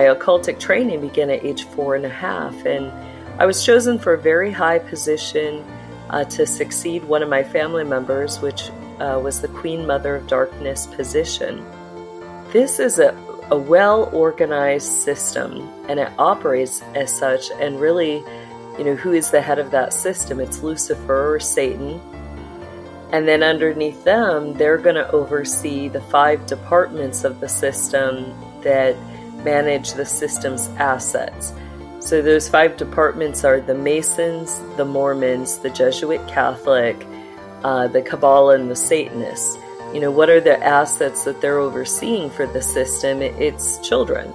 my occultic training began at age four and a half, and I was chosen for a very high position uh, to succeed one of my family members, which uh, was the Queen Mother of Darkness position. This is a, a well organized system and it operates as such, and really, you know, who is the head of that system? It's Lucifer or Satan. And then underneath them, they're going to oversee the five departments of the system that manage the system's assets. So those five departments are the Masons, the Mormons, the Jesuit Catholic, uh, the Kabbalah, and the Satanists. You know, what are the assets that they're overseeing for the system? It's children.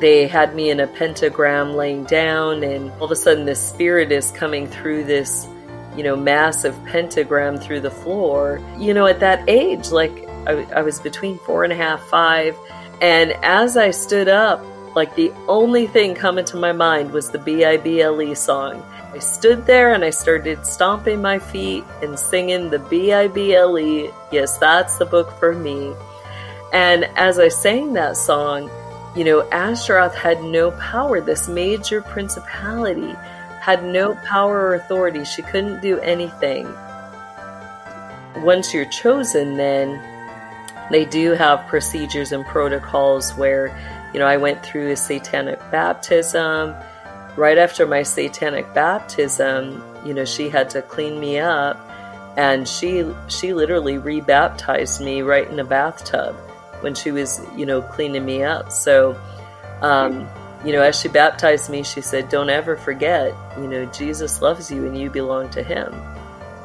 They had me in a pentagram laying down, and all of a sudden, this spirit is coming through this, you know, massive pentagram through the floor. You know, at that age, like I, I was between four and a half, five, and as I stood up, like the only thing coming to my mind was the B-I-B-L-E song. I stood there and I started stomping my feet and singing the B-I-B-L-E. Yes, that's the book for me. And as I sang that song, you know, Ashtaroth had no power. This major principality had no power or authority. She couldn't do anything. Once you're chosen, then they do have procedures and protocols where you know, I went through a satanic baptism. Right after my satanic baptism, you know, she had to clean me up and she she literally rebaptized me right in a bathtub when she was, you know, cleaning me up. So um, you know, as she baptized me, she said, Don't ever forget, you know, Jesus loves you and you belong to him.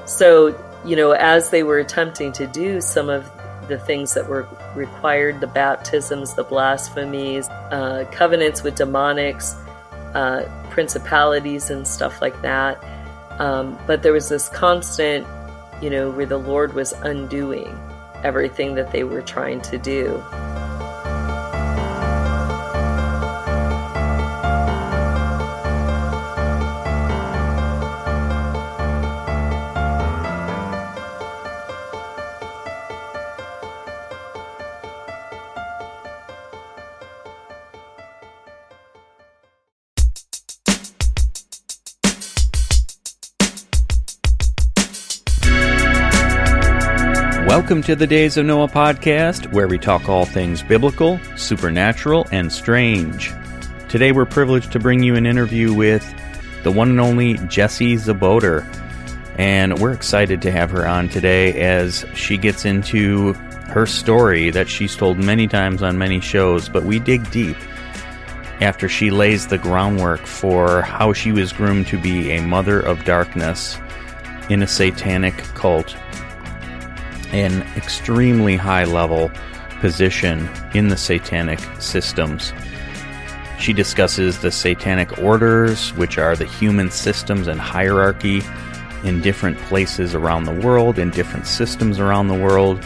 So, you know, as they were attempting to do some of the things that were required the baptisms, the blasphemies, uh, covenants with demonics, uh, principalities, and stuff like that. Um, but there was this constant, you know, where the Lord was undoing everything that they were trying to do. Welcome to the Days of Noah podcast, where we talk all things biblical, supernatural, and strange. Today we're privileged to bring you an interview with the one and only Jessie Czebotar. And we're excited to have her on today as she gets into her story that she's told many times on many shows, but we dig deep after she lays the groundwork for how she was groomed to be a mother of darkness in a satanic cult an extremely high level position in the satanic systems. She discusses the satanic orders, which are the human systems and hierarchy in different places around the world, in different systems around the world.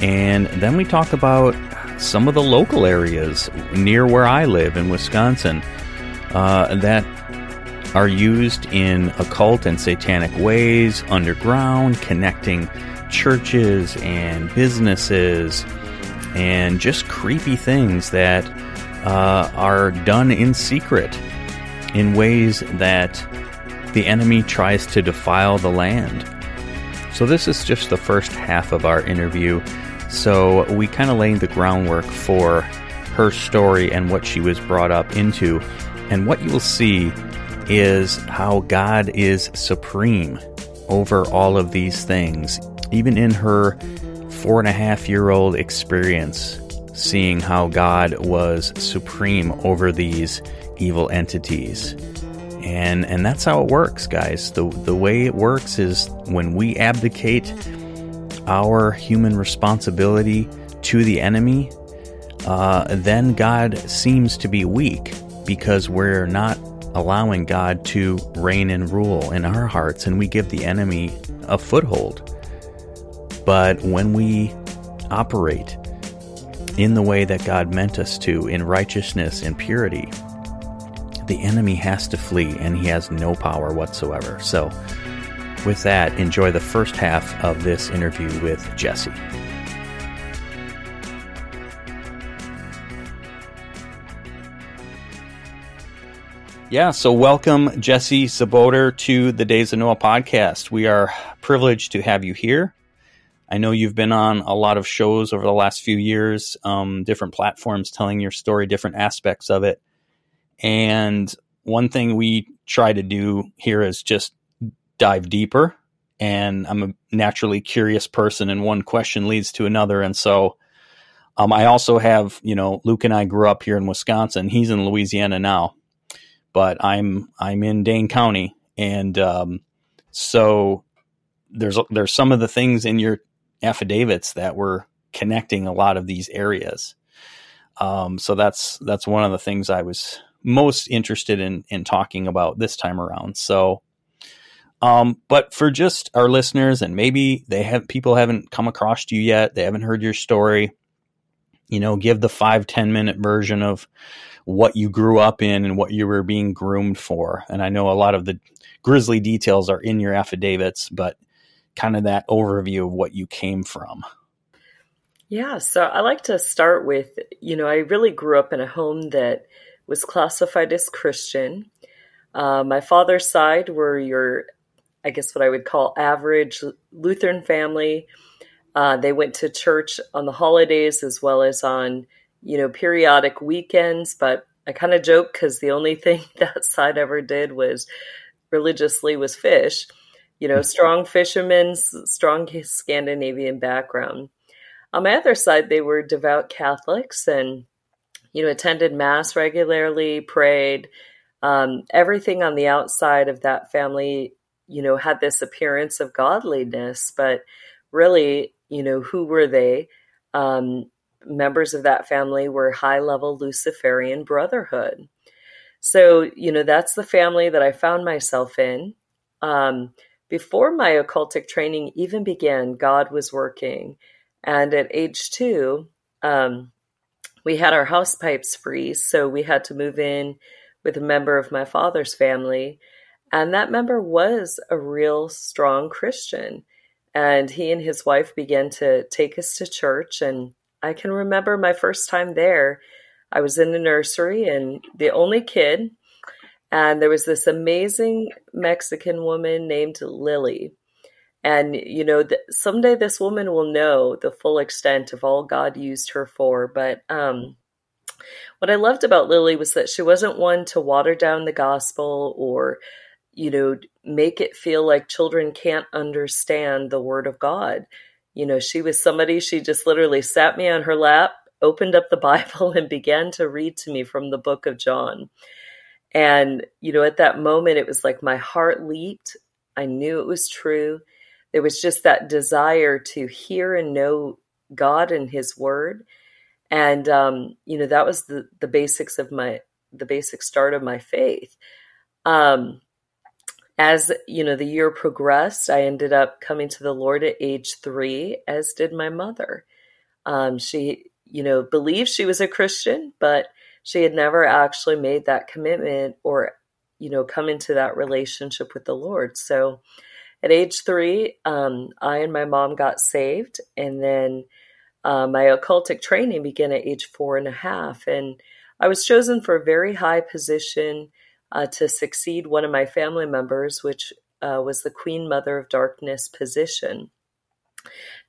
And then we talk about some of the local areas near where I live in Wisconsin uh, that are used in occult and satanic ways, underground, connecting churches and businesses and just creepy things that uh, are done in secret in ways that the enemy tries to defile the land. So, this is just the first half of our interview. So, we kind of laid the groundwork for her story and what she was brought up into. And what you will see is how God is supreme over all of these things even in her four and a half year old experience, seeing how God was supreme over these evil entities. And and that's how it works, guys. The the way it works is when we abdicate our human responsibility to the enemy, uh, then God seems to be weak because we're not allowing God to reign and rule in our hearts, and we give the enemy a foothold. But when we operate in the way that God meant us to, in righteousness and purity, the enemy has to flee and he has no power whatsoever. So, with that, enjoy the first half of this interview with Jessie. Yeah, so welcome Jessie Czebotar to the Days of Noah podcast. We are privileged to have you here. I know you've been on a lot of shows over the last few years, um, different platforms telling your story, different aspects of it. And one thing we try to do here is just dive deeper. And I'm a naturally curious person, and one question leads to another. And so um, I also have, you know, Luke and I grew up here in Wisconsin. He's in Louisiana now but I'm I'm in Dane County, and um, so there's there's some of the things in your affidavits that were connecting a lot of these areas. Um, so that's that's one of the things I was most interested in in talking about this time around. So, um, but for just our listeners, and maybe they have people haven't come across you yet, they haven't heard your story. You know, give the five ten minute version of what you grew up in and what you were being groomed for. And I know a lot of the grisly details are in your affidavits, but kind of that overview of what you came from. Yeah, so I like to start with, you know, I really grew up in a home that was classified as Christian. Uh, my father's side were your, I guess, what I would call average Lutheran family. Uh, they went to church on the holidays as well as on you know, periodic weekends, but I kind of joke because the only thing that side ever did was religiously was fish. You know, strong fishermen, strong Scandinavian background. On my other side, they were devout Catholics and, you know, attended Mass regularly, prayed. Um, everything on the outside of that family, you know, had this appearance of godliness, but really, you know, who were they? Um, members of that family were high level Luciferian Brotherhood. So, you know, that's the family that I found myself in. Um, before my occultic training even began, God was working. And at age two, um, we had our house pipes freeze. So we had to move in with a member of my father's family. And that member was a real strong Christian. And he and his wife began to take us to church and I can remember my first time there. I was in the nursery and the only kid, and there was this amazing Mexican woman named Lily. And, you know, th- someday this woman will know the full extent of all God used her for. But um, what I loved about Lily was that she wasn't one to water down the gospel or, you know, make it feel like children can't understand the word of God you know, she was somebody, she just literally sat me on her lap, opened up the Bible, and began to read to me from the book of John. And, you know, at that moment, it was like my heart leaped. I knew it was true. There was just that desire to hear and know God and His Word. And, um, you know, that was the, the basics of my, the basic start of my faith. Um, as you know the year progressed i ended up coming to the lord at age three as did my mother um, she you know believed she was a christian but she had never actually made that commitment or you know come into that relationship with the lord so at age three um, i and my mom got saved and then uh, my occultic training began at age four and a half and i was chosen for a very high position uh, to succeed one of my family members, which uh, was the Queen Mother of Darkness position.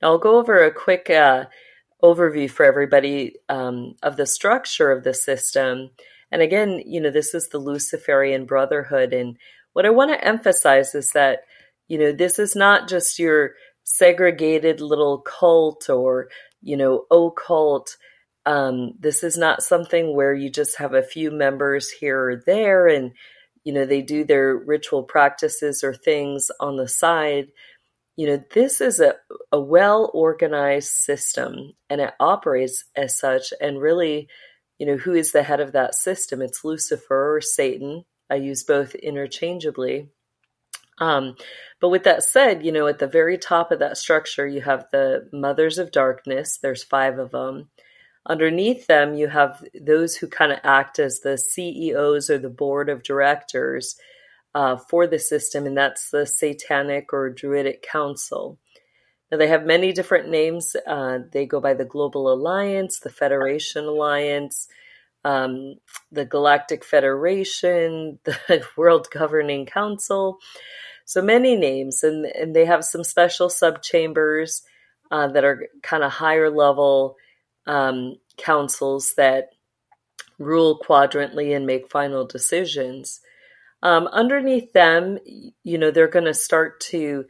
Now, I'll go over a quick uh, overview for everybody um, of the structure of the system. And again, you know, this is the Luciferian Brotherhood. And what I want to emphasize is that, you know, this is not just your segregated little cult or, you know, occult um, this is not something where you just have a few members here or there and, you know, they do their ritual practices or things on the side. You know, this is a, a well organized system and it operates as such. And really, you know, who is the head of that system? It's Lucifer or Satan. I use both interchangeably. Um, but with that said, you know, at the very top of that structure, you have the Mothers of Darkness. There's five of them. Underneath them, you have those who kind of act as the CEOs or the board of directors uh, for the system, and that's the Satanic or Druidic Council. Now, they have many different names. Uh, they go by the Global Alliance, the Federation Alliance, um, the Galactic Federation, the World Governing Council. So many names, and, and they have some special subchambers uh, that are kind of higher level um, councils that rule quadrantly and make final decisions. Um, underneath them, you know, they're going to start to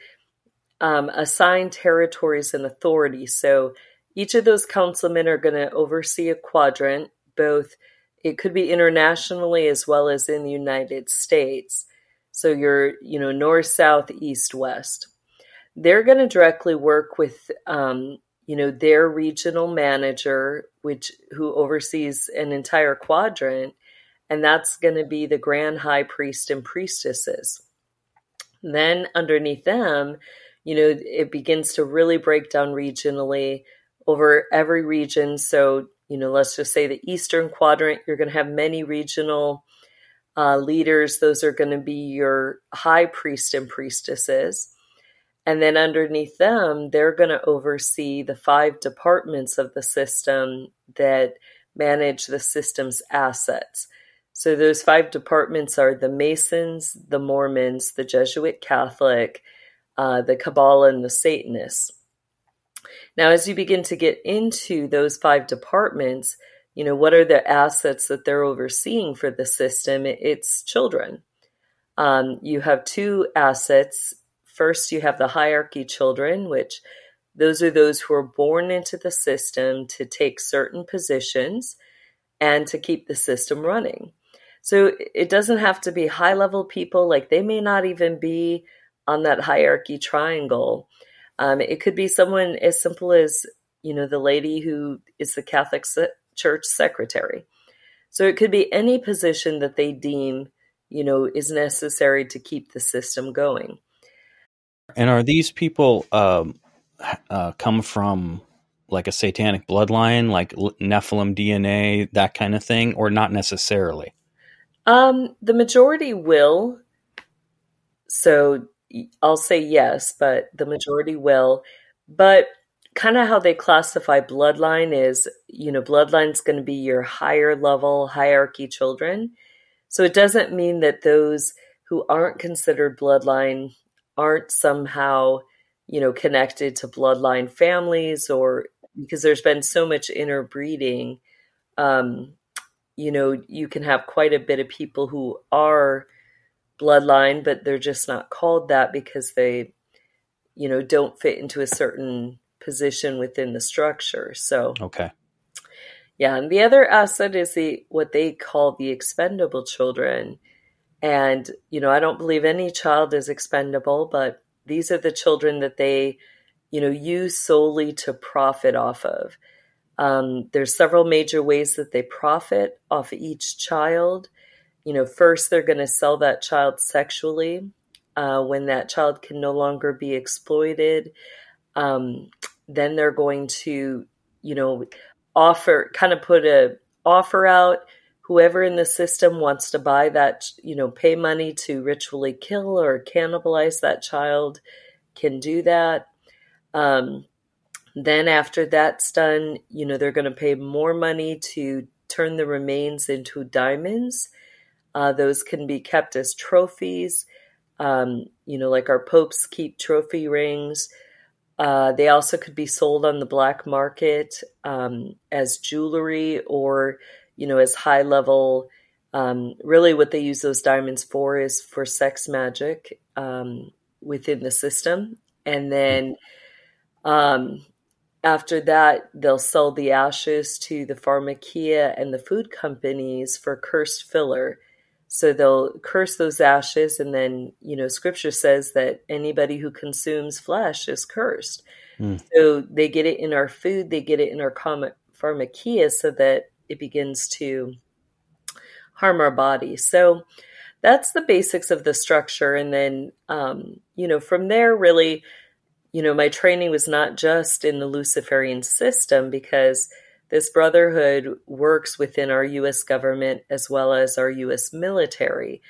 um, assign territories and authority. So each of those councilmen are going to oversee a quadrant, both it could be internationally as well as in the United States. So you're, you know, north, south, east, west. They're going to directly work with, um, you know, their regional manager, which who oversees an entire quadrant, and that's going to be the grand high priest and priestesses. Then underneath them, you know, it begins to really break down regionally over every region. So, you know, let's just say the Eastern Quadrant, you're going to have many regional uh, leaders. Those are going to be your high priest and priestesses. And then underneath them, they're going to oversee the five departments of the system that manage the system's assets. So those five departments are the Masons, the Mormons, the Jesuit Catholic, uh, the Kabbalah, and the Satanists. Now, as you begin to get into those five departments, you know, what are the assets that they're overseeing for the system? It's children. Um, you have two assets. First, you have the hierarchy children, which those are those who are born into the system to take certain positions and to keep the system running. So it doesn't have to be high level people, like they may not even be on that hierarchy triangle. Um, it could be someone as simple as, you know, the lady who is the Catholic Church secretary. So it could be any position that they deem, you know, is necessary to keep the system going. And are these people um, uh, come from like a satanic bloodline, like Nephilim DNA, that kind of thing, or not necessarily? Um, the majority will. So I'll say yes, but the majority will. But kind of how they classify bloodline is, you know, bloodline's going to be your higher level hierarchy children. So it doesn't mean that those who aren't considered bloodline aren't somehow, you know, connected to bloodline families or because there's been so much interbreeding. Um, you know, you can have quite a bit of people who are bloodline, but they're just not called that because they, you know, don't fit into a certain position within the structure. So, okay. Yeah, and the other asset is the what they call the expendable children. And, you know, I don't believe any child is expendable, but these are the children that they, you know, use solely to profit off of. Um, there's several major ways that they profit off each child you know, first they're going to sell that child sexually uh, when that child can no longer be exploited. Um, then they're going to, you know, offer, kind of put a offer out. Whoever in the system wants to buy that, you know, pay money to ritually kill or cannibalize that child can do that. Um, then after that's done, you know, they're going to pay more money to turn the remains into diamonds uh, those can be kept as trophies. Um, you know, like our popes keep trophy rings. Uh, they also could be sold on the black market um, as jewelry or, you know, as high level. Um, really, what they use those diamonds for is for sex magic um, within the system. And then um, after that, they'll sell the ashes to the pharmakia and the food companies for cursed filler. So they'll curse those ashes, and then, you know, scripture says that anybody who consumes flesh is cursed. Mm. So they get it in our food, they get it in our pharmakia so that it begins to harm our body. So that's the basics of the structure. And then, um, you know, from there, really, you know, my training was not just in the Luciferian system because this brotherhood works within our U.S. government as well as our U.S. military,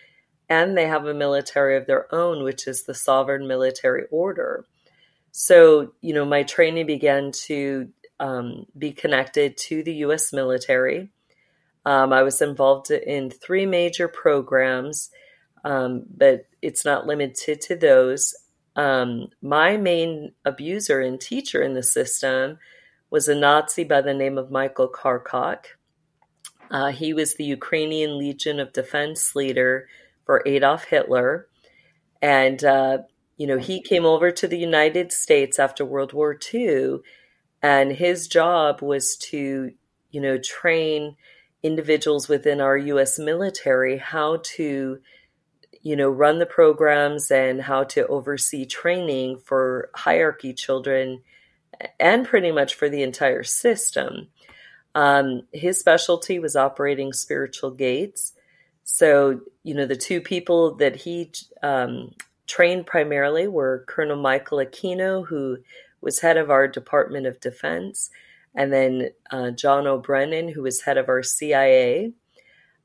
and they have a military of their own, which is the Sovereign Military Order. So, you know, my training began to um, be connected to the U.S. military. Um, I was involved in three major programs, um, but it's not limited to those. Um, my main abuser and teacher in the system was a Nazi by the name of Michael Karkoc. Uh, he was the Ukrainian Legion of Defense leader for Adolf Hitler. And, uh, you know, he came over to the United States after World War II, and his job was to, you know, train individuals within our U.S. military how to, you know, run the programs and how to oversee training for hierarchy children and pretty much for the entire system. Um, his specialty was operating spiritual gates. So, you know, the two people that he um, trained primarily were Colonel Michael Aquino, who was head of our Department of Defense, and then uh, John O'Brennan, who was head of our CIA.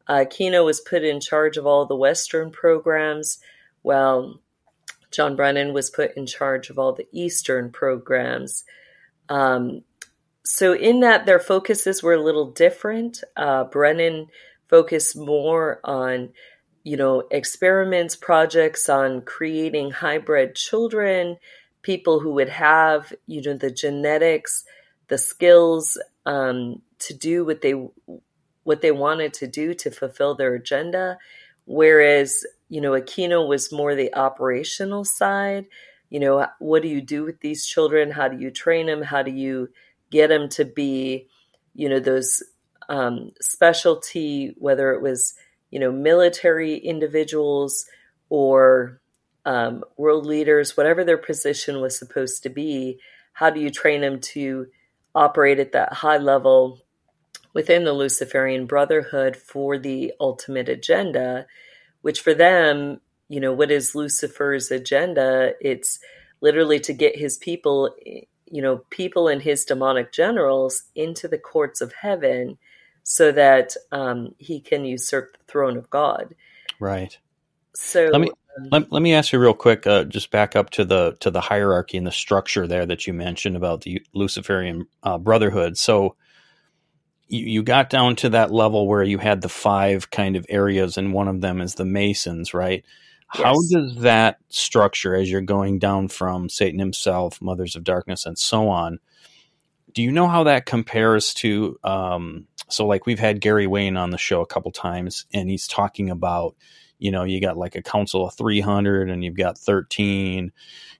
Uh, Aquino was put in charge of all the Western programs, while John Brennan was put in charge of all the Eastern programs. Um, so, in that, their focuses were a little different. Uh, Brennan focused more on, you know, experiments, projects on creating hybrid children, people who would have, you know, the genetics, the skills um, to do what they what they wanted to do to fulfill their agenda. Whereas, you know, Aquino was more the operational side. You know, what do you do with these children? How do you train them? How do you get them to be, you know, those um, specialty, whether it was, you know, military individuals or um, world leaders, whatever their position was supposed to be, how do you train them to operate at that high level within the Luciferian Brotherhood for the ultimate agenda, which for them, you know, what is Lucifer's agenda? It's literally to get his people you know, people and his demonic generals into the courts of heaven so that um, he can usurp the throne of God. Right. So let me um, let, let me ask you real quick. Uh, just back up to the to the hierarchy and the structure there that you mentioned about the Luciferian uh, Brotherhood. So you, you got down to that level where you had the five kind of areas, and one of them is the Masons, right? How does that structure, as you're going down from Satan himself, Mothers of Darkness, and so on, do you know how that compares to? Um, so, like we've had Gary Wayne on the show a couple times, and he's talking about, you know, you got like a council of 300, and you've got 13,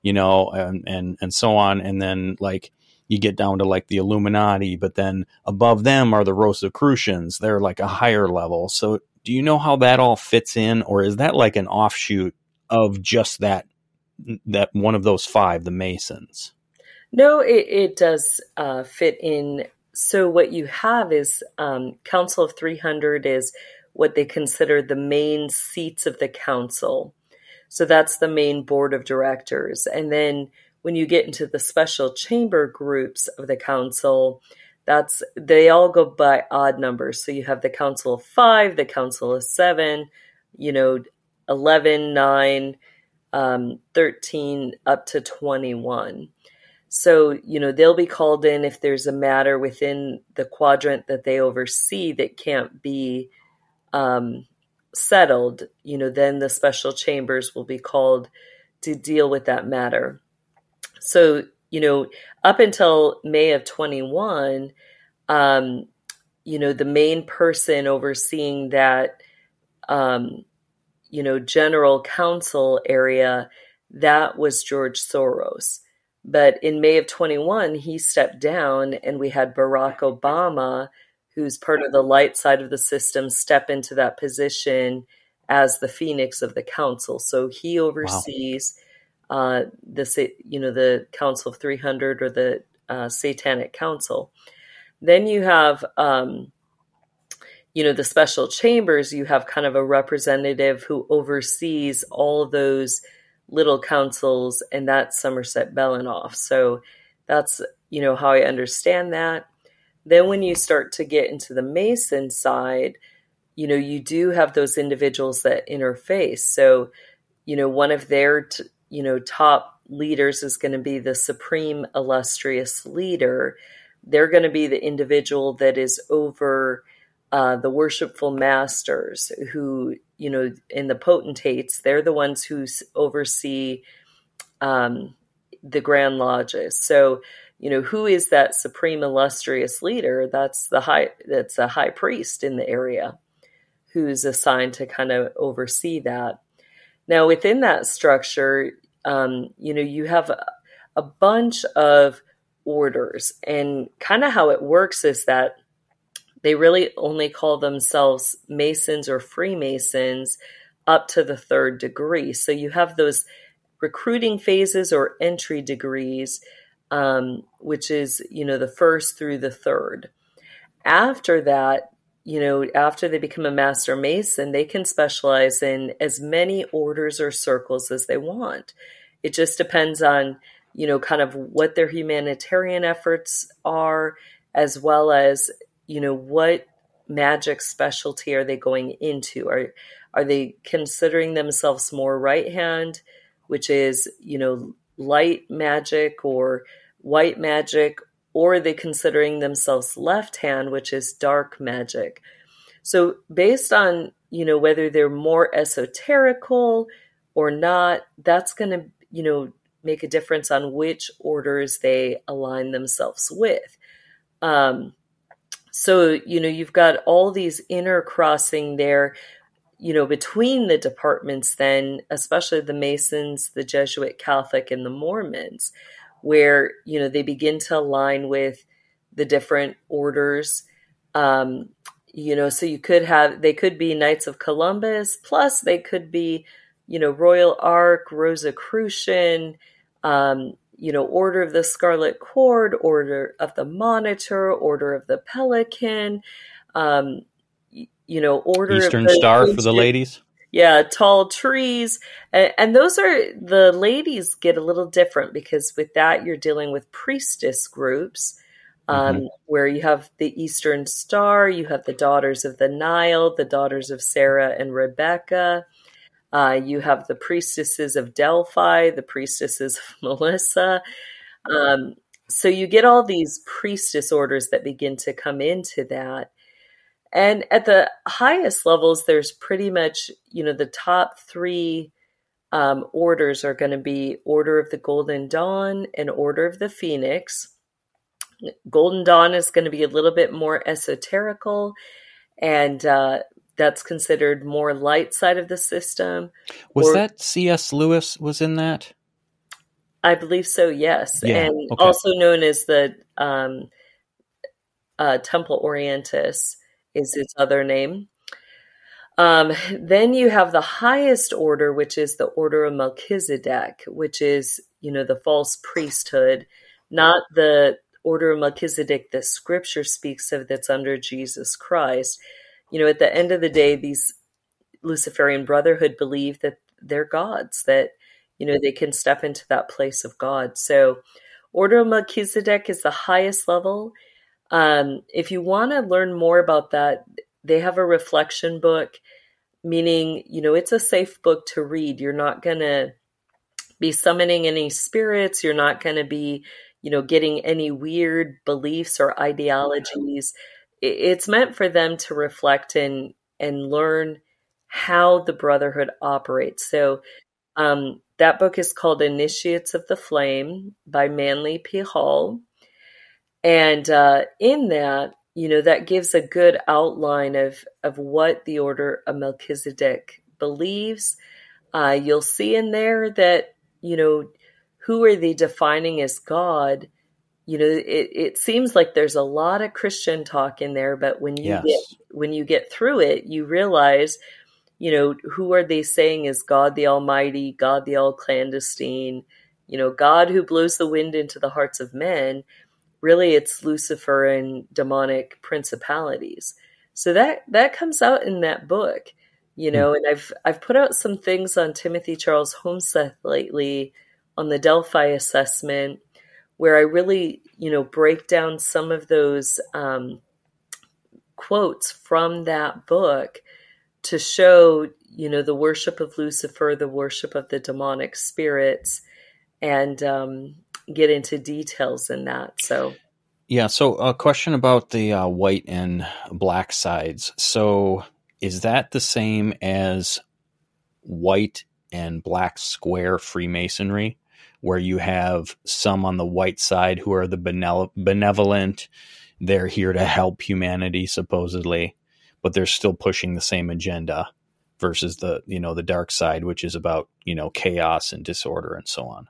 you know, and and and so on, and then like you get down to like the Illuminati, but then above them are the Rosicrucians. They're like a higher level. So do you know how that all fits in, or is that like an offshoot of just that that one of those five, the Masons? No, it, it does uh, fit in. So what you have is um, Council of 300 is what they consider the main seats of the council. So that's the main board of directors. And then when you get into the special chamber groups of the council, that's they all go by odd numbers. So you have the council of five, the council of seven, you know, 11, 9, um, 13, up to 21. So, you know, they'll be called in if there's a matter within the quadrant that they oversee that can't be um, settled, you know, then the special chambers will be called to deal with that matter. So, you know, up until May of 21, um, you know, the main person overseeing that, um, you know, general counsel area, that was George Soros. But in May of 21, he stepped down, and we had Barack Obama, who's part of the light side of the system, step into that position as the phoenix of the council. So he oversees. Wow uh, the you know the Council of 300 or the uh, Satanic Council. Then you have um, you know the special chambers. You have kind of a representative who oversees all those little councils, and that's Somerset Belanoff. So that's you know how I understand that. Then when you start to get into the Mason side, you know you do have those individuals that interface. So you know one of their t- you know, top leaders is going to be the supreme illustrious leader. They're going to be the individual that is over uh, the worshipful masters who, you know, in the potentates, they're the ones who oversee um, the grand lodges. So, you know, who is that supreme illustrious leader? That's the high, that's a high priest in the area who's assigned to kind of oversee that. Now, within that structure, um, you know, you have a, a bunch of orders, and kind of how it works is that they really only call themselves Masons or Freemasons up to the third degree. So you have those recruiting phases or entry degrees, um, which is, you know, the first through the third. After that, you know, after they become a master mason, they can specialize in as many orders or circles as they want. It just depends on, you know, kind of what their humanitarian efforts are, as well as you know, what magic specialty are they going into? Are are they considering themselves more right hand, which is, you know, light magic or white magic, or are they considering themselves left hand, which is dark magic? So based on, you know, whether they're more esoterical or not, that's going to, you know, make a difference on which orders they align themselves with. Um, so, you know, you've got all these inner crossing there, you know, between the departments, then, especially the Masons, the Jesuit Catholic, and the Mormons, where, you know, they begin to align with the different orders. Um, you know, so you could have, they could be Knights of Columbus, plus they could be, you know, Royal Ark, Rosicrucian, um, you know, Order of the Scarlet Cord, Order of the Monitor, Order of the Pelican, um, you know, Order Eastern Star for the ladies. Yeah, tall trees. And, those are the ladies get a little different because with that, you're dealing with priestess groups. Um, mm-hmm. Where you have the Eastern Star, you have the Daughters of the Nile, the Daughters of Sarah and Rebecca, uh, you have the priestesses of Delphi, the priestesses of Melissa. Um, so you get all these priestess orders that begin to come into that. And at the highest levels, there's pretty much, you know, the top three um, orders are going to be Order of the Golden Dawn and Order of the Phoenix. Golden Dawn is going to be a little bit more esoterical, and uh, that's considered more light side of the system. Was or, that C.S. Lewis was in that? I believe so. Yes, yeah, and okay. also known as the um, uh, Temple Orientis is its other name. Um, then you have the highest order, which is the Order of Melchizedek, which is you know the false priesthood, not the Order of Melchizedek that Scripture speaks of that's under Jesus Christ you know, at the end of the day, these Luciferian Brotherhood believe that they're gods, that, you know, they can step into that place of God. So, Order of Melchizedek is the highest level. Um, if you want to learn more about that, they have a reflection book, meaning, you know, it's a safe book to read. You're not going to be summoning any spirits. You're not going to be, you know, getting any weird beliefs or ideologies it's meant for them to reflect and and learn how the brotherhood operates. So um, that book is called Initiates of the Flame by Manly P. Hall. And uh, in that, you know, that gives a good outline of, of what the Order of Melchizedek believes. Uh, you'll see in there that, you know, who are they defining as God? you know it, it seems like there's a lot of christian talk in there but when you yes. get when you get through it you realize you know who are they saying is god the almighty god the all clandestine you know god who blows the wind into the hearts of men really it's lucifer and demonic principalities so that that comes out in that book you know mm. and i've i've put out some things on timothy charles holmseth lately on the delphi assessment where I really, you know, break down some of those um, quotes from that book to show, you know, the worship of Lucifer, the worship of the demonic spirits, and um, get into details in that. So, Yeah. So, a question about the uh, white and black sides. So, is that the same as white and black square Freemasonry, where you have some on the white side who are the benevolent, they're here to help humanity, supposedly, but they're still pushing the same agenda versus the you know the dark side which is about you know chaos and disorder and so on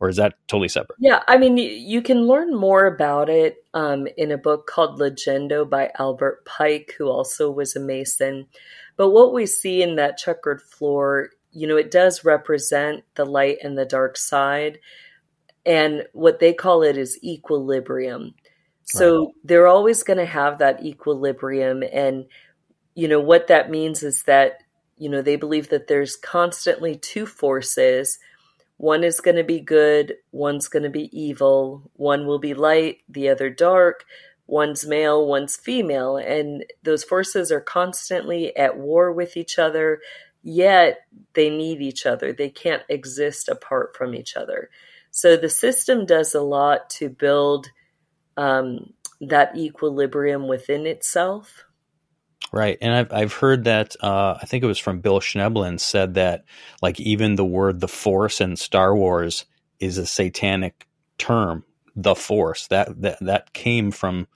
or is that totally separate yeah i mean you can learn more about it um, in a book called legenda by albert pike who also was a mason but what we see in that checkered floor you know, it does represent the light and the dark side. And what they call it is equilibrium. So they're always going to have that equilibrium. And, you know, what that means is that, you know, they believe that there's constantly two forces. One is going to be good, one's going to be evil, one will be light, the other dark, one's male, one's female. And those forces are constantly at war with each other yet they need each other. They can't exist apart from each other. So the system does a lot to build um, that equilibrium within itself. Right, and I've I've heard that uh, I think it was from Bill Schnoebelen said that like even the word the Force in Star Wars is a satanic term. The Force that that that came from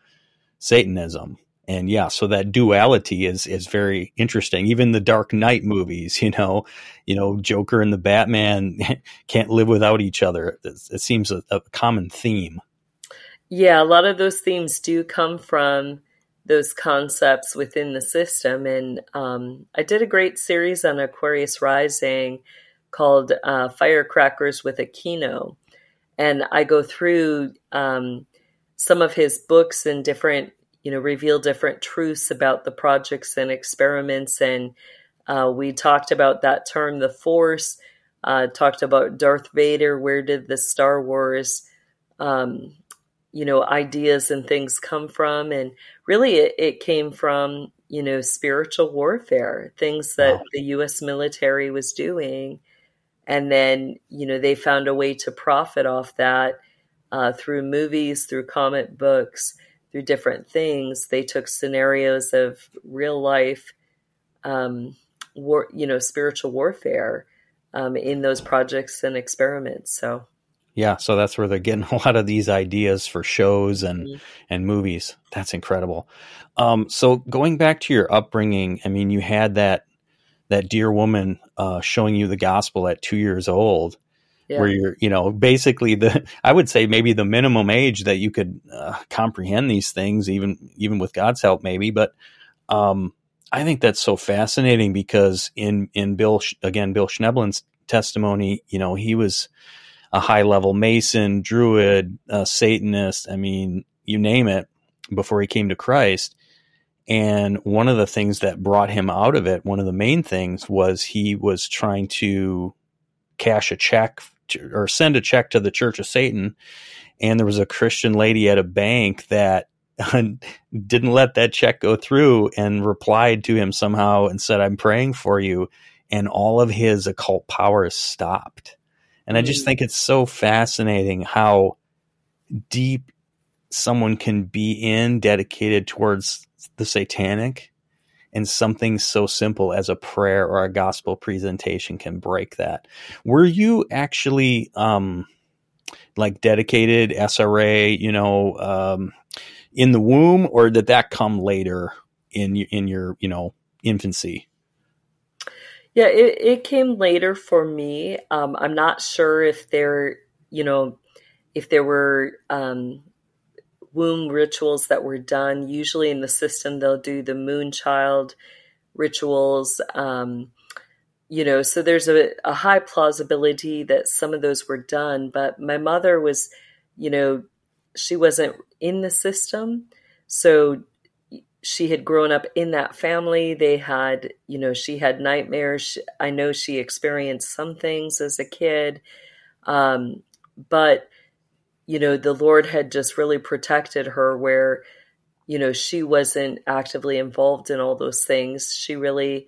Satanism, and yeah, so that duality is is very interesting. Even the Dark Knight movies, you know, you know, Joker and the Batman can't live without each other. It, it seems a, a, common theme. Yeah, a lot of those themes do come from those concepts within the system. And um, I did a great series on Aquarius Rising called uh, Firecrackers with Aquino, and I go through um, some of his books and different you know, reveal different truths about the projects and experiments. And uh, we talked about that term, the Force. Uh, talked about Darth Vader. Where did the Star Wars, um, you know, ideas and things come from? And really, it, it came from you know spiritual warfare, things that wow. the U.S. military was doing, and then you know they found a way to profit off that uh, through movies, through comic books through different things, they took scenarios of real life, um, war, you know, spiritual warfare um, in those projects and experiments. So, yeah, so that's where they're getting a lot of these ideas for shows and mm-hmm. and movies. That's incredible. Um, so going back to your upbringing, I mean, you had that that dear woman uh, showing you the gospel at two years old yeah. where you're, you know, basically the, I would say maybe the minimum age that you could uh, comprehend these things, even, even with God's help, maybe. But, um, I think that's so fascinating because in, in Bill, again, Bill Schnoebelen's testimony, you know, he was a high level Mason, Druid, Satanist. I mean, you name it before he came to Christ. And one of the things that brought him out of it, one of the main things was he was trying to cash a check or send a check to the Church of Satan. And there was a Christian lady at a bank that didn't let that check go through and replied to him somehow and said, I'm praying for you. And all of his occult powers stopped. And I just think it's so fascinating how deep someone can be in dedicated towards the satanic and something so simple as a prayer or a gospel presentation can break that. Were you actually um, like dedicated SRA, you know, um, in the womb, or did that come later in in your you know infancy? Yeah, it, it came later for me. Um, I'm not sure if there, you know, if there were um, womb rituals that were done. Usually in the system, they'll do the moon child rituals. Um, you know, so there's a, a high plausibility that some of those were done. But my mother was, you know, she wasn't in the system. So she had grown up in that family. They had, you know, she had nightmares. I know she experienced some things as a kid. Um, but you know, the Lord had just really protected her where, you know, she wasn't actively involved in all those things. She really,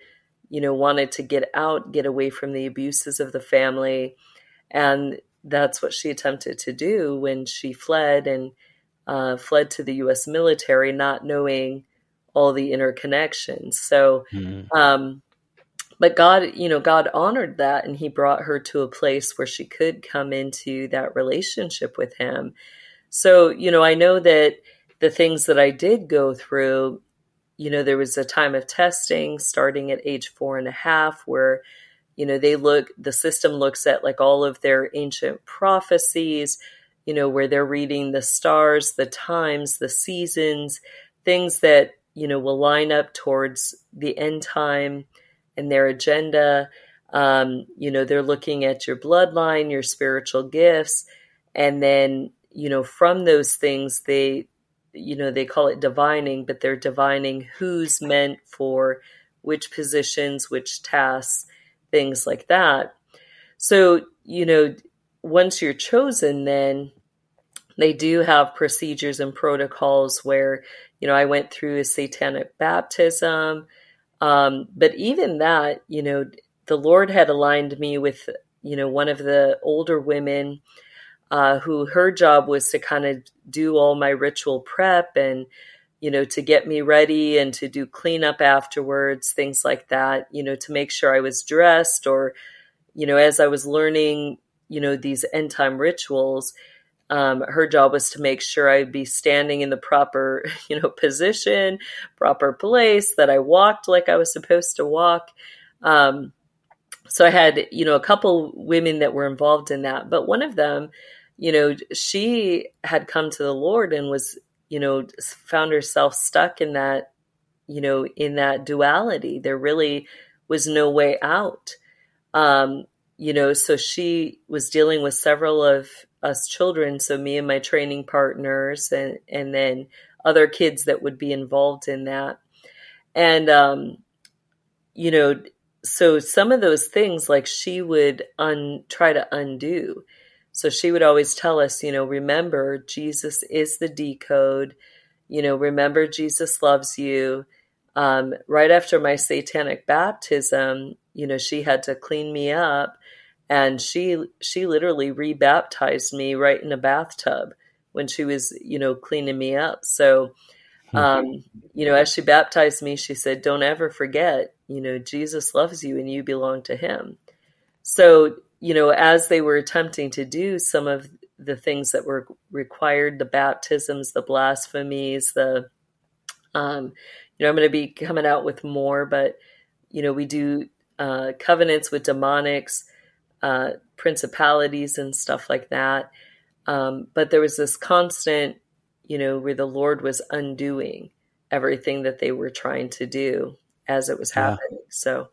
you know, wanted to get out, get away from the abuses of the family. And that's what she attempted to do when she fled. And uh, fled to the U.S. military, not knowing all the interconnections. So, mm-hmm. um, but God, you know, God honored that, and He brought her to a place where she could come into that relationship with Him. So, you know, I know that the things that I did go through, you know, there was a time of testing starting at age four and a half where you know they look the system looks at like all of their ancient prophecies you know where they're reading the stars the times the seasons things that you know will line up towards the end time and their agenda um, you know they're looking at your bloodline your spiritual gifts and then you know from those things they you know they call it divining but they're divining who's meant for which positions which tasks things like that. So, you know, once you're chosen, then they do have procedures and protocols where, you know, I went through a satanic baptism. Um, but even that, you know, the Lord had aligned me with, you know, one of the older women uh, who her job was to kind of do all my ritual prep and, you know, to get me ready and to do cleanup afterwards, things like that, you know, to make sure I was dressed or, you know, as I was learning, you know, these end time rituals, um, her job was to make sure I'd be standing in the proper, you know, position, proper place, that I walked like I was supposed to walk. Um, so I had, you know, a couple women that were involved in that, but one of them, you know, she had come to the Lord and was you know, found herself stuck in that, you know, in that duality. There really was no way out. Um, you know, so she was dealing with several of us children, so me and my training partners and and then other kids that would be involved in that. And um, you know, so some of those things like she would un try to undo so she would always tell us, you know, remember Jesus is the decode. You know, remember Jesus loves you. Um, right after my satanic baptism, you know, she had to clean me up, and she she literally rebaptized me right in a bathtub when she was, you know, cleaning me up. So, hmm. um, you know, as she baptized me, she said, "Don't ever forget, you know, Jesus loves you and you belong to Him." So you know, as they were attempting to do some of the things that were required, the baptisms, the blasphemies, the, um, you know, I'm going to be coming out with more, but, you know, we do uh, covenants with demonics, uh, principalities, and stuff like that. Um, but there was this constant, you know, where the Lord was undoing everything that they were trying to do as it was happening. Yeah. So,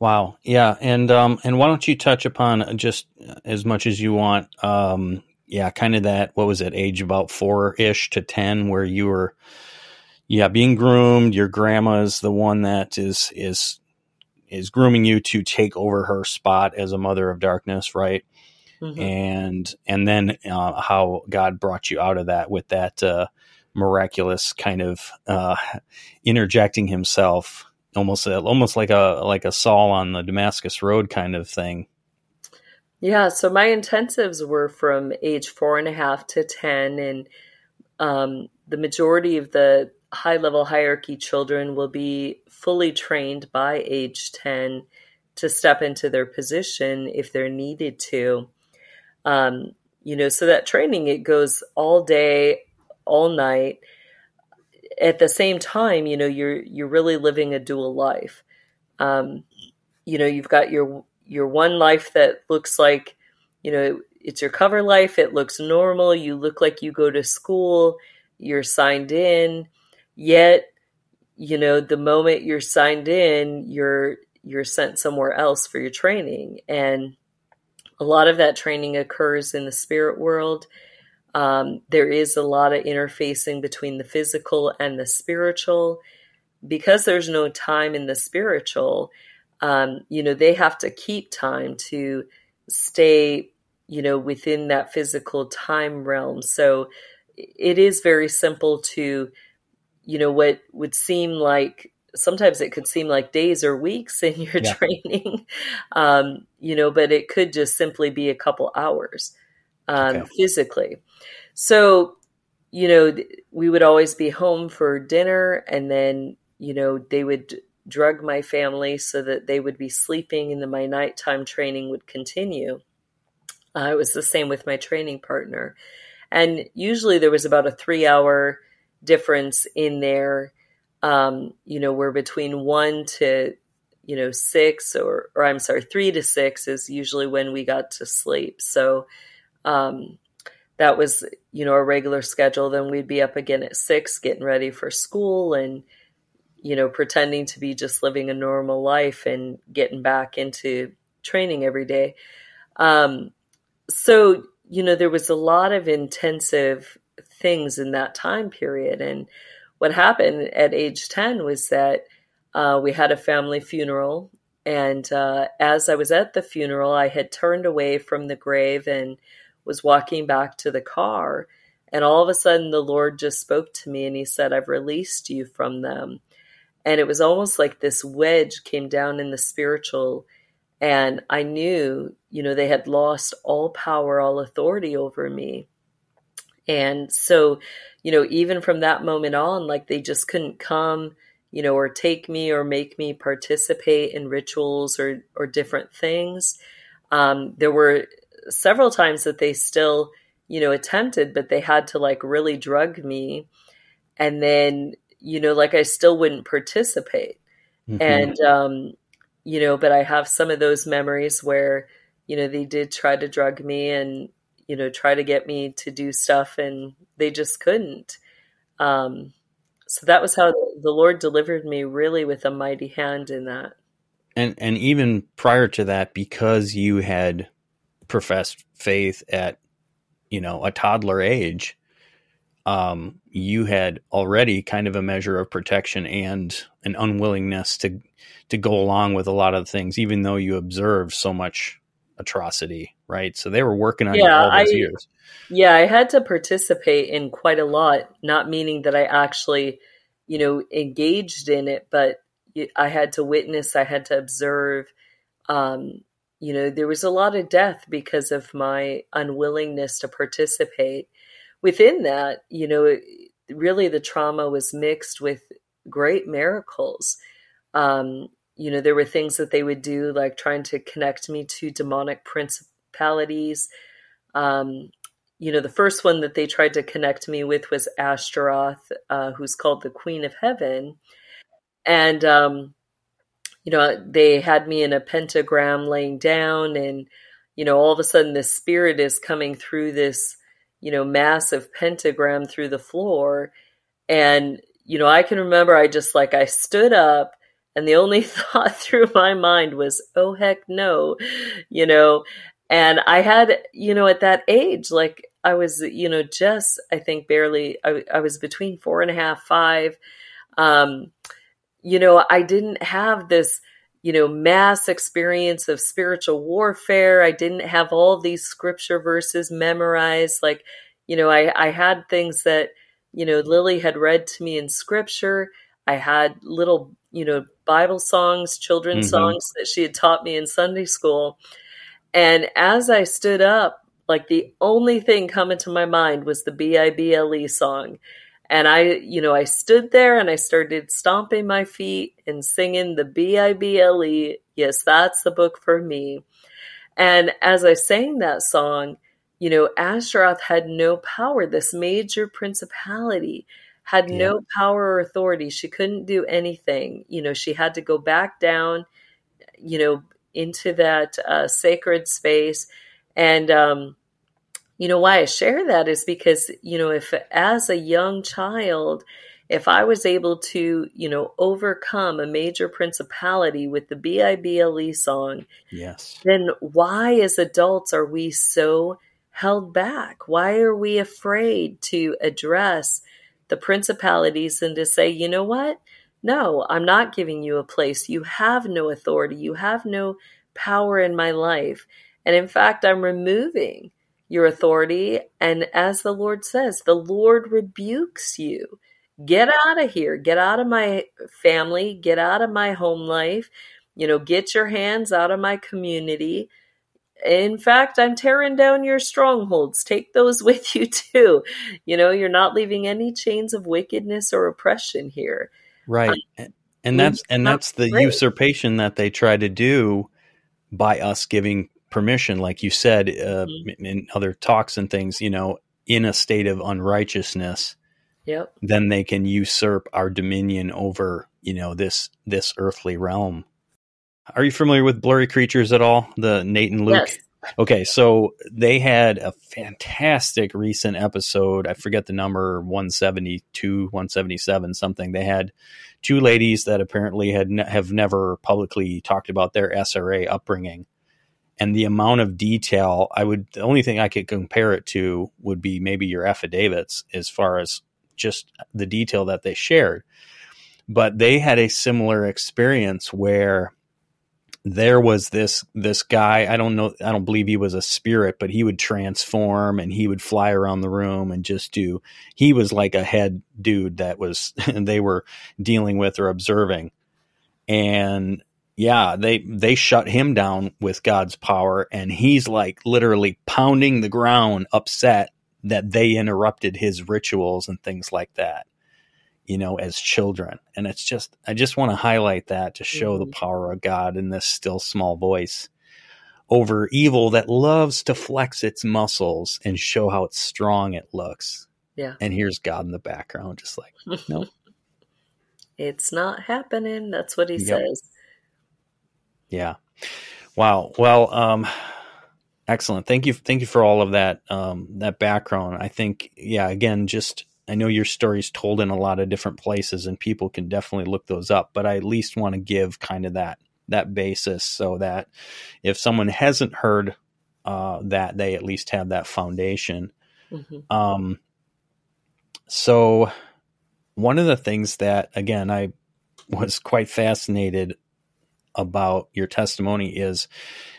Wow. Yeah. And um and why don't you touch upon just as much as you want um yeah, kind of that what was it, age about 4ish to 10 where you were yeah, being groomed, your grandma's the one that is is is grooming you to take over her spot as a mother of darkness, right? Mm-hmm. And and then uh, how God brought you out of that with that uh, miraculous kind of uh, interjecting himself almost a, almost like a like a Saul on the Damascus Road kind of thing. Yeah, so my intensives were from age four and a half to ten, and um, the majority of the high level hierarchy children will be fully trained by age ten to step into their position if they're needed to. Um, you know, so that training it goes all day, all night at the same time, you know, you're you're really living a dual life. Um, you know, you've got your your one life that looks like, you know, it's your cover life. It looks normal. You look like you go to school. You're signed in. Yet, you know, the moment you're signed in, you're you're sent somewhere else for your training, and a lot of that training occurs in the spirit world um, there is a lot of interfacing between the physical and the spiritual. Because there's no time in the spiritual, um, you know, they have to keep time to stay, you know, within that physical time realm. So it is very simple to, you know, what would seem like sometimes it could seem like days or weeks in your yeah. training, um, you know, but it could just simply be a couple hours um, okay. physically. So, you know, we would always be home for dinner and then, you know, they would drug my family so that they would be sleeping and then my nighttime training would continue. Uh, it was the same with my training partner. And usually there was about a three hour difference in there. Um, you know, we're between one to, you know, six or, or I'm sorry, three to six is usually when we got to sleep. So, um, that was, you know, a regular schedule. Then we'd be up again at six, getting ready for school and, you know, pretending to be just living a normal life and getting back into training every day. Um, so, you know, there was a lot of intensive things in that time period. And what happened at age 10 was that uh, we had a family funeral. And uh, as I was at the funeral, I had turned away from the grave and was walking back to the car. And all of a sudden, the Lord just spoke to me and He said, I've released you from them. And it was almost like this wedge came down in the spiritual. And I knew, you know, they had lost all power, all authority over me. And so, you know, even from that moment on, like they just couldn't come, you know, or take me or make me participate in rituals or, or different things. Um, there were several times that they still, you know, attempted, but they had to like really drug me. And then, you know, like I still wouldn't participate. Mm-hmm. And, um, you know, but I have some of those memories where, you know, they did try to drug me and, you know, try to get me to do stuff and they just couldn't. Um, so that was how the Lord delivered me really with a mighty hand in that. And and even prior to that, because you had professed faith at you know a toddler age um, you had already kind of a measure of protection and an unwillingness to to go along with a lot of things, even though you observed so much atrocity, right? So they were working on yeah, all those I, years. Yeah, I had to participate in quite a lot, not meaning that I actually, you know, engaged in it, but I had to witness, I had to observe, um, you know, there was a lot of death because of my unwillingness to participate. Within that, you know, really the trauma was mixed with great miracles. Um, you know, there were things that they would do, like trying to connect me to demonic principalities. Um, you know, the first one that they tried to connect me with was Ashtaroth, uh, who's called the Queen of Heaven. And, um, you know, they had me in a pentagram laying down and, you know, all of a sudden the spirit is coming through this, you know, massive pentagram through the floor. And, you know, I can remember I just like, I stood up and the only thought through my mind was, oh, heck no, you know, and I had, you know, at that age, like I was, you know, just, I think barely, I, I was between four and a half, five. Um, you know, I didn't have this, you know, mass experience of spiritual warfare. I didn't have all these scripture verses memorized. Like, you know, I, I had things that, you know, Lily had read to me in scripture. I had little, you know, Bible songs, children's mm-hmm. songs that she had taught me in Sunday school. And as I stood up, like the only thing coming to my mind was the B I B L E song. And I, you know, I stood there and I started stomping my feet and singing the B I B L E. Yes, that's the book for me. And as I sang that song, you know, Ashtaroth had no power. This major principality had yeah. no power or authority. She couldn't do anything. You know, she had to go back down, you know, into that uh, sacred space. And, um, you know why I share that is because you know if as a young child if I was able to you know overcome a major principality with the BIBLE song yes then why as adults are we so held back why are we afraid to address the principalities and to say you know what no I'm not giving you a place you have no authority you have no power in my life and in fact I'm removing your authority. And as the Lord says, the Lord rebukes you. Get out of here. Get out of my family. Get out of my home life. You know, get your hands out of my community. In fact, I'm tearing down your strongholds. Take those with you too. You know, you're not leaving any chains of wickedness or oppression here. Right. Um, and that's and that's the great. usurpation that they try to do by us giving permission like you said uh, mm-hmm. in other talks and things, you know, in a state of unrighteousness. Yep. Then they can usurp our dominion over, you know, this this earthly realm. Are you familiar with Blurry Creatures at all? The Nate and Luke? Yes. Okay, so they had a fantastic recent episode. I forget the number, 172, 177, something. They had two ladies that apparently had ne- have never publicly talked about their SRA upbringing. And the amount of detail, I would, the only thing I could compare it to would be maybe your affidavits as far as just the detail that they shared. But they had a similar experience where there was this this guy i don't know i don't believe he was a spirit but he would transform and he would fly around the room and just do he was like a head dude that was they were dealing with or observing. And yeah they they shut him down with god's power and he's like literally pounding the ground upset that they interrupted his rituals and things like that you know, as children. And it's just, I just want to highlight that to show mm-hmm. the power of God in this still small voice over evil that loves to flex its muscles and show how it's strong it looks. Yeah. And here's God in the background, just like, nope. it's not happening. That's what he yep. says. Yeah. Wow. Well, um, excellent. Thank you. Thank you for all of that, um, that background. I think, yeah, again, just I know your story's told in a lot of different places and people can definitely look those up, but I at least want to give kind of that that basis so that if someone hasn't heard uh, that, they at least have that foundation. Mm-hmm. Um, so one of the things that again I was quite fascinated about your testimony is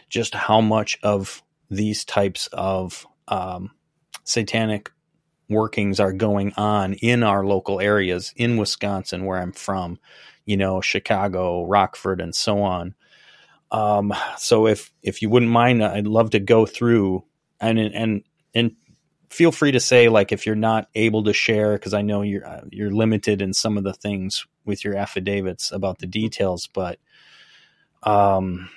just how much of these types of um, satanic workings are going on in our local areas in Wisconsin, where I'm from, you know, Chicago, Rockford, and so on. Um, so if if you wouldn't mind, I'd love to go through and and and feel free to say like if you're not able to share because I know you're you're limited in some of the things with your affidavits about the details, but um,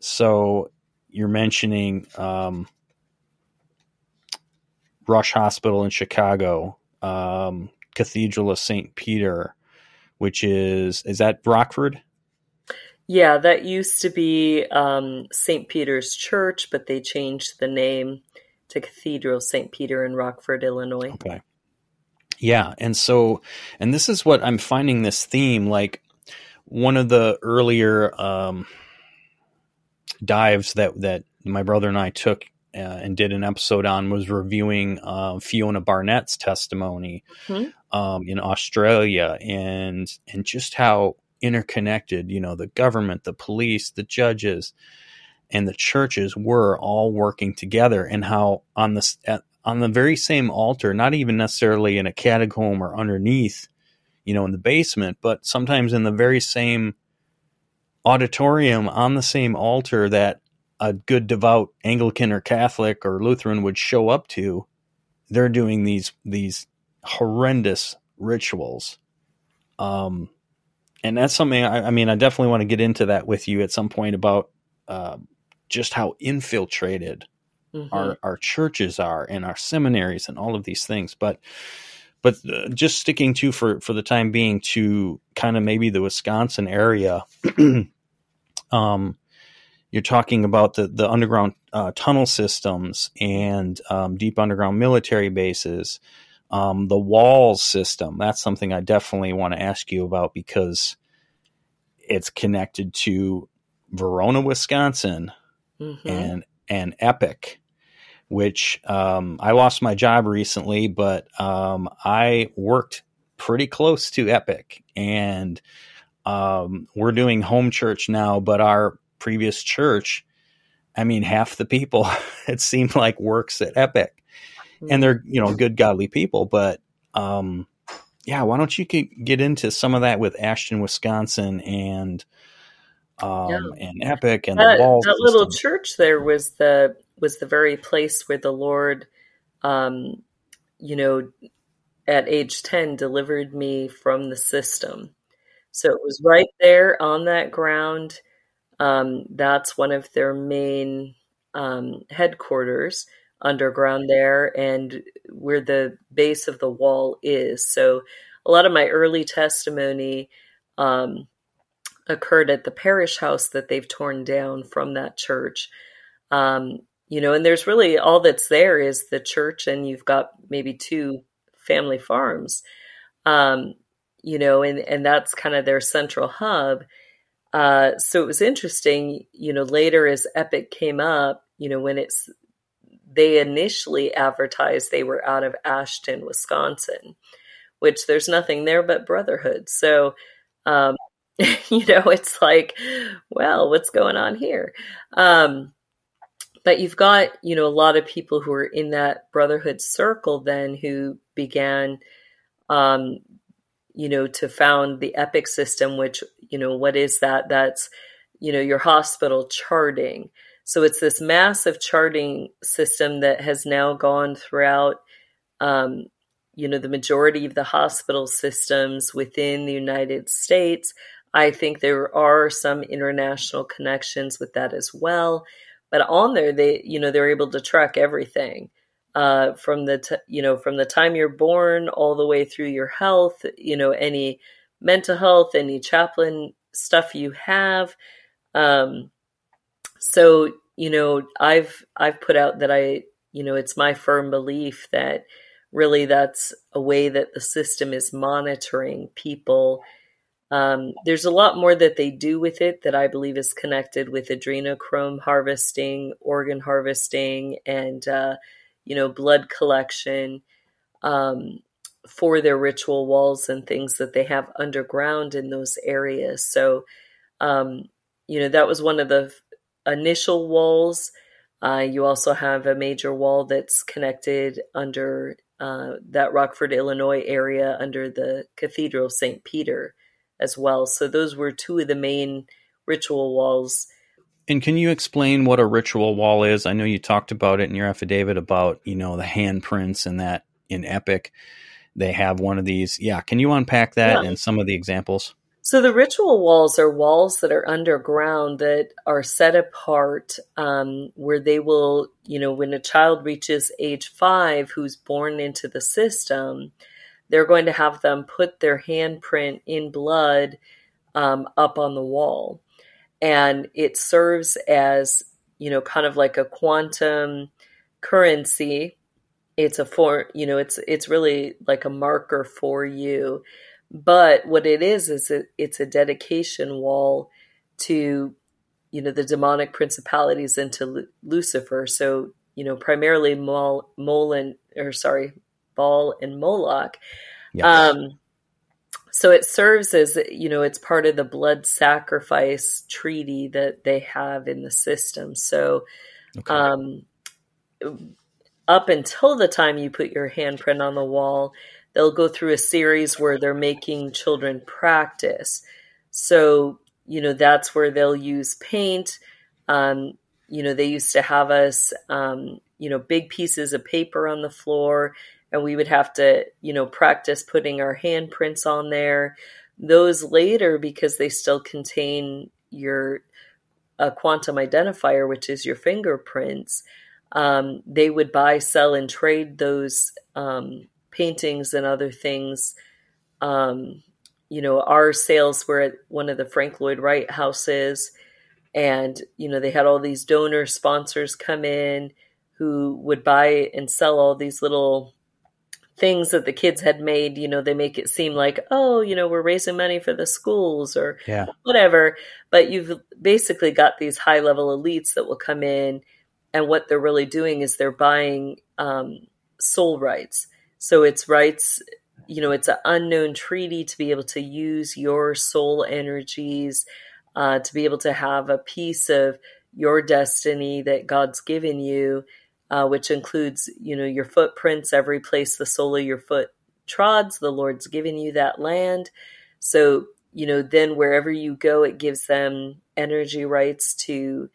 so you're mentioning um Rush Hospital in Chicago, um, Cathedral of St. Peter, which is, is that Rockford? Yeah, that used to be um, St. Peter's Church, but they changed the name to Cathedral St. Peter in Rockford, Illinois. Okay. Yeah. And so, and this is what I'm finding this theme like one of the earlier um, dives that, that my brother and I took uh, and did an episode on was reviewing uh, Fiona Barnett's testimony mm-hmm. um, in Australia and and just how interconnected you know the government, the police, the judges, and the churches were all working together, and how on the at, on the very same altar, not even necessarily in a catacomb or underneath, you know, in the basement, but sometimes in the very same auditorium on the same altar that a good devout Anglican or Catholic or Lutheran would show up to, they're doing these these horrendous rituals. Um, and that's something I, I, mean, I definitely want to get into that with you at some point about uh, just how infiltrated mm-hmm. our our churches are and our seminaries and all of these things. But but uh, just sticking to for for the time being to kind of maybe the Wisconsin area. um, you're talking about the the underground uh, tunnel systems and um, deep underground military bases, um, the walls system. That's something I definitely want to ask you about because it's connected to Verona, Wisconsin, mm-hmm. and and Epic, which um, I lost my job recently, but um, I worked pretty close to Epic, and um, we're doing home church now, but our previous church, I mean, half the people it seemed like works at Epic, and they're you know good godly people. But um, yeah, why don't you get into some of that with Ashton, Wisconsin, and um, yeah. and epic and that. That little church there was the was the very place where the Lord, um, you know, at age ten delivered me from the system. So it was right there on that ground. Um, that's one of their main um, headquarters underground there and where the base of the wall is. So a lot of my early testimony um, occurred at the parish house that they've torn down from that church. Um, you know, and there's really all that's there is the church, and you've got maybe two family farms. Um, you know, and and that's kind of their central hub. Uh, so it was interesting, you know, later as Epic came up, you know, when it's they initially advertised they were out of Ashton, Wisconsin, which there's nothing there but brotherhood. So um, you know, it's like, well, what's going on here? Um, but you've got, you know, a lot of people who are in that brotherhood circle then who began, um, you know, to found the EPIC system, which, you know, what is that? That's, you know, your hospital charting. So it's this massive charting system that has now gone throughout, um, you know, the majority of the hospital systems within the United States. I think there are some international connections with that as well. But on there, they you know they're able to track everything uh, from the t- you know from the time you're born all the way through your health. You know any mental health, any chaplain stuff you have. Um, so you know I've I've put out that I you know it's my firm belief that really that's a way that the system is monitoring people um, there's a lot more that they do with it that I believe is connected with adrenochrome harvesting, organ harvesting, and uh, you know blood collection um, for their ritual walls and things that they have underground in those areas. So, um, you know, that was one of the initial walls. Uh, you also have a major wall that's connected under uh, that Rockford, Illinois area under the Cathedral of St. Peter as well. So those were two of the main ritual walls. And can you explain what a ritual wall is? I know you talked about it in your affidavit about, you know, the handprints and that in Epic. They have one of these. Yeah. Can you unpack that yeah. and some of the examples? So the ritual walls are walls that are underground that are set apart, um, where they will, you know, when a child reaches age five who's born into the system, they're going to have them put their handprint in blood um, up on the wall. And it serves as, you know, kind of like a quantum currency. It's a for, you know, it's it's really like a marker for you. But what it is is it, it's a dedication wall to, you know, the demonic principalities and to Lucifer. So, you know, primarily Mol, Molin, or sorry, Baal and Moloch. Yes. Um, so it serves as you know it's part of the blood sacrifice treaty that they have in the system. So okay. um, up until the time you put your handprint on the wall, they'll go through a series where they're making children practice. So you know that's where they'll use paint. Um, you know they used to have us um, you know big pieces of paper on the floor and we would have to, you know, practice putting our handprints on there. Those later, because they still contain your a quantum identifier, which is your fingerprints, um, they would buy, sell, and trade those um, paintings and other things. Um, you know, our sales were at one of the Frank Lloyd Wright houses, and you know they had all these donor sponsors come in who would buy and sell all these little things that the kids had made, you know, they make it seem like, oh, you know, we're raising money for the schools or yeah. whatever. But you've basically got these high level elites that will come in, and what they're really doing is they're buying um, soul rights. So it's rights, you know, it's an unknown treaty to be able to use your soul energies, uh, to be able to have a piece of your destiny that God's given you uh, which includes, you know, your footprints, every place the sole of your foot trods, the Lord's given you that land. So, you know, then wherever you go, it gives them, energy rights to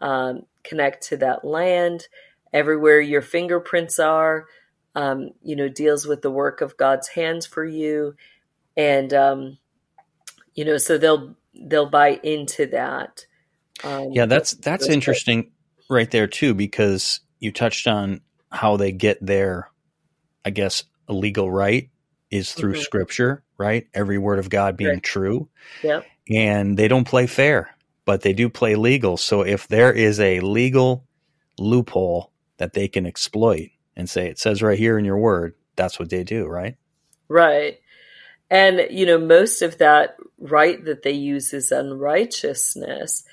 um, connect to that land. Everywhere your fingerprints are, um, you know, deals with the work of God's hands for you, and um, you know, so they'll they'll buy into that. Um, yeah, that's that's interesting, right there too, because you touched on how they get their, I guess, legal right is through mm-hmm. Scripture, right? Every word of God being right. true. Yep. And they don't play fair, but they do play legal. So if there is a legal loophole that they can exploit and say it says right here in your word, that's what they do, right? Right. And, you know, most of that right that they use is unrighteousness.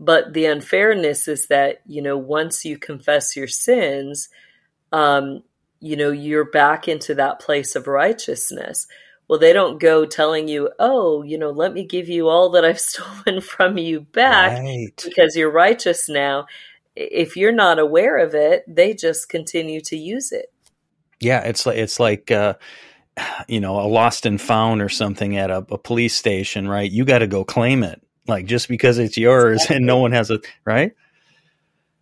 But the unfairness is that, you know, once you confess your sins, um, you know, you're back into that place of righteousness. Well, they don't go telling you, oh, you know, let me give you all that I've stolen from you back right. because you're righteous now. If you're not aware of it, they just continue to use it. Yeah, it's like it's like uh, you know, a lost and found or something at a, a police station, right? You got to go claim it. Like just because it's yours and no one has it, right?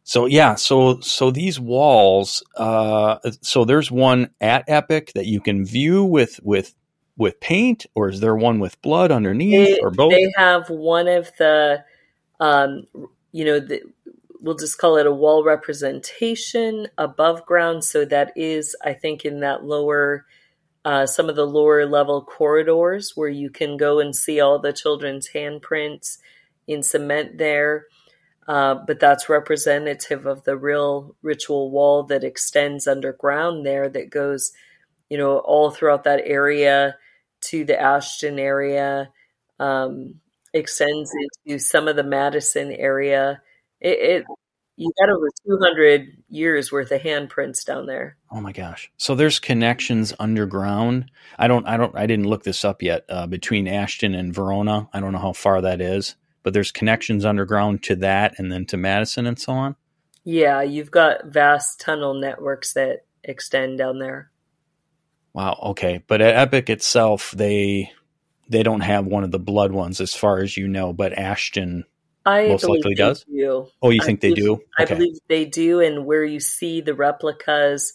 So yeah, so so these walls, uh, so there's one at Epic that you can view with with with paint, or is there one with blood underneath, they, or both? They have one of the, um, you know, the, we'll just call it a wall representation above ground. So that is, I think, in that lower uh, some of the lower level corridors where you can go and see all the children's handprints in cement there. Uh, but that's representative of the real ritual wall that extends underground there that goes, you know, all throughout that area to the Ashton area, um, extends into some of the Madison area. It, it you got over 200 years worth of handprints down there. Oh my gosh. So there's connections underground. I don't, I don't, I didn't look this up yet uh, between Ashton and Verona. I don't know how far that is, but there's connections underground to that and then to Madison and so on. Yeah. You've got vast tunnel networks that extend down there. Wow. Okay. But at Epic itself, they, they don't have one of the blood ones as far as you know, but Ashton I most likely does. Do. Oh, you I think believe, they do? Okay. I believe they do, and where you see the replicas,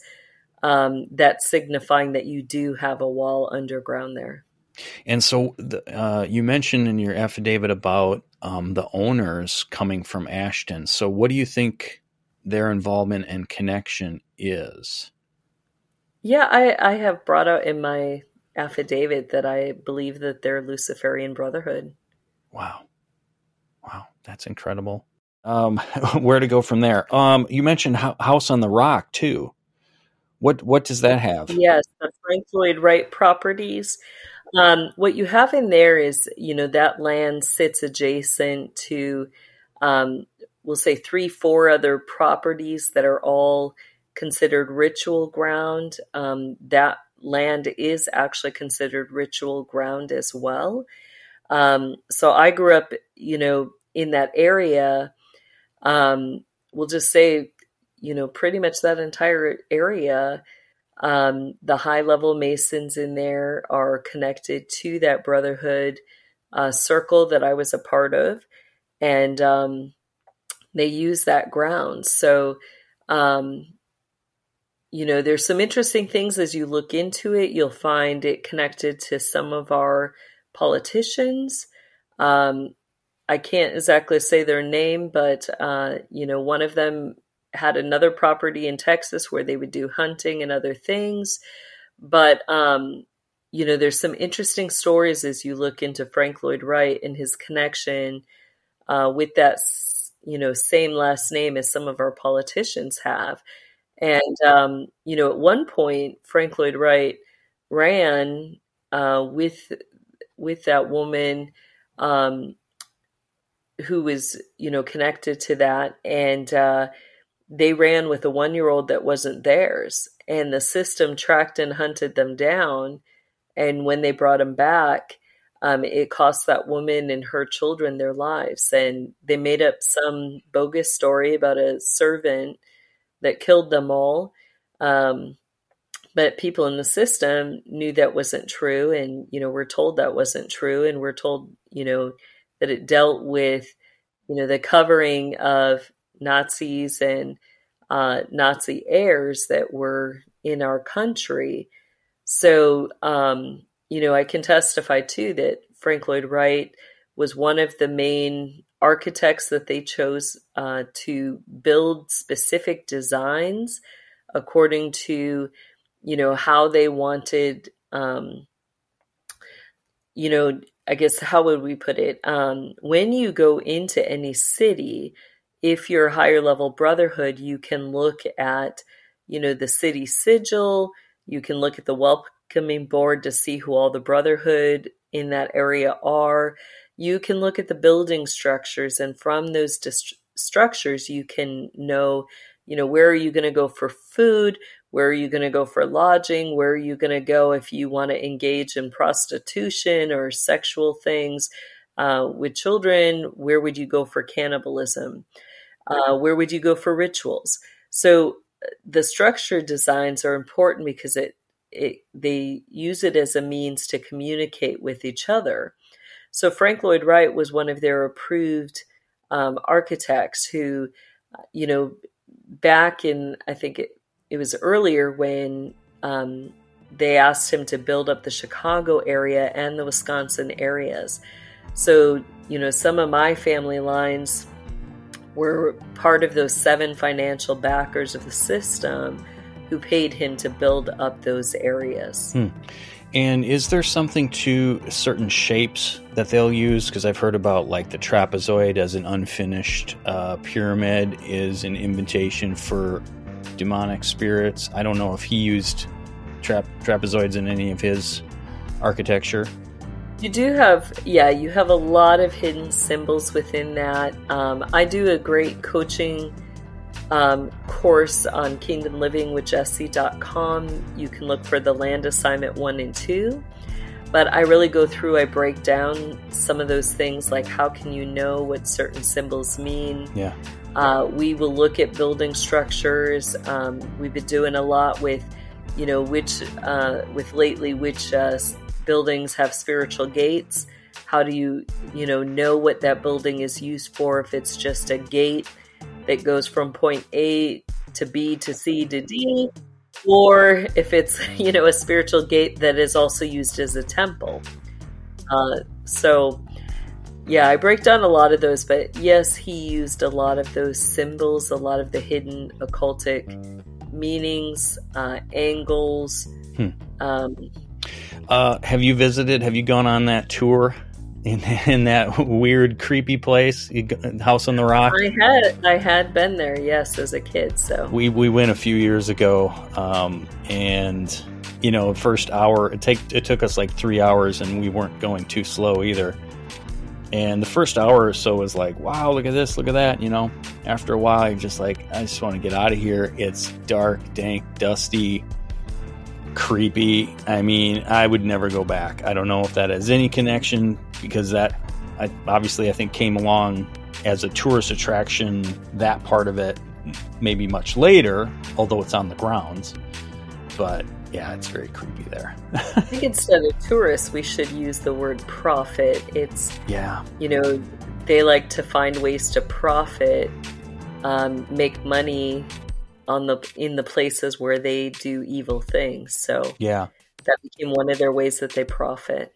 um, that's signifying that you do have a wall underground there. And so, the, uh, you mentioned in your affidavit about um, the owners coming from Ashton. So, what do you think their involvement and connection is? Yeah, I, I have brought out in my affidavit that I believe that they're Luciferian Brotherhood. Wow. Wow, that's incredible. Um, where to go from there? Um, you mentioned House on the Rock too. What what does that have? Yes, the Frank Lloyd Wright properties. Um, what you have in there is, you know, that land sits adjacent to, um, we'll say three, four other properties that are all considered ritual ground. Um, that land is actually considered ritual ground as well. Um, so I grew up, you know, in that area. Um, we'll just say, you know, pretty much that entire area. Um, the high level Masons in there are connected to that brotherhood uh, circle that I was a part of. And um, they use that ground. So, um, you know, there's some interesting things as you look into it. You'll find it connected to some of our politicians. Um, I can't exactly say their name, but uh, you know, one of them had another property in Texas where they would do hunting and other things. But um, you know, there's some interesting stories as you look into Frank Lloyd Wright and his connection uh, with that, you know, same last name as some of our politicians have. And um, you know, at one point, Frank Lloyd Wright ran uh, with with that woman um, who was, you know, connected to that. And uh, they ran with a one year old that wasn't theirs. And the system tracked and hunted them down. And when they brought them back, um, it cost that woman and her children their lives. And they made up some bogus story about a servant that killed them all. Um, but people in the system knew that wasn't true and you know we're told that wasn't true and we're told you know that it dealt with you know, the covering of Nazis and uh, Nazi heirs that were in our country. So, um, you know, I can testify too that Frank Lloyd Wright was one of the main architects that they chose uh, to build specific designs according to, you know, how they wanted, um, you know, I guess how would we put it? Um, when you go into any city, if you're a higher level brotherhood, you can look at, you know, the city sigil. You can look at the welcoming board to see who all the brotherhood in that area are. You can look at the building structures, and from those dist- structures, you can know, you know, where are you going to go for food? Where are you going to go for lodging? Where are you going to go if you want to engage in prostitution or sexual things uh, with children? Where would you go for cannibalism? Uh, where would you go for rituals? So uh, the structure designs are important because it, it they use it as a means to communicate with each other. So Frank Lloyd Wright was one of their approved um, architects who, uh, you know, back in I think it, it was earlier when um, they asked him to build up the Chicago area and the Wisconsin areas. So, you know, some of my family lines were part of those seven financial backers of the system who paid him to build up those areas. Hmm. And is there something to certain shapes that they'll use? Because I've heard about like the trapezoid as an unfinished uh, pyramid is an invitation for demonic spirits. I don't know if he used tra- trapezoids in any of his architecture. You do have, yeah, you have a lot of hidden symbols within that. Um, I do a great coaching um, course on Kingdom Living with Jessie.com. You can look for the land assignment one and two. But I really go through, I break down some of those things like how can you know what certain symbols mean? Yeah. Uh, we will look at building structures. Um, we've been doing a lot with, you know, which, uh, with lately, which uh, buildings have spiritual gates. How do you, you know, know what that building is used for? If it's just a gate that goes from point A to B to C to D, or if it's, you know, a spiritual gate that is also used as a temple. Uh, so, yeah, I break down a lot of those, but yes, he used a lot of those symbols, a lot of the hidden occultic meanings, uh, angles. Hmm. Um, uh, have you visited? Have you gone on that tour in in that weird, creepy place, House on the Rock? I had I had been there, yes, as a kid. So we we went a few years ago, um, and you know, first hour it take it took us like three hours, and we weren't going too slow either. And the first hour or so was like, wow, look at this, look at that. You know, after a while, you're just like, I just want to get out of here. It's dark, dank, dusty, creepy. I mean, I would never go back. I don't know if that has any connection because that, I, obviously, I think came along as a tourist attraction. That part of it, maybe much later, although it's on the grounds. But yeah, it's very creepy there. I think instead of tourists, we should use the word profit. It's yeah, you know, they like to find ways to profit, um, make money on the in the places where they do evil things. So yeah, that became one of their ways that they profit.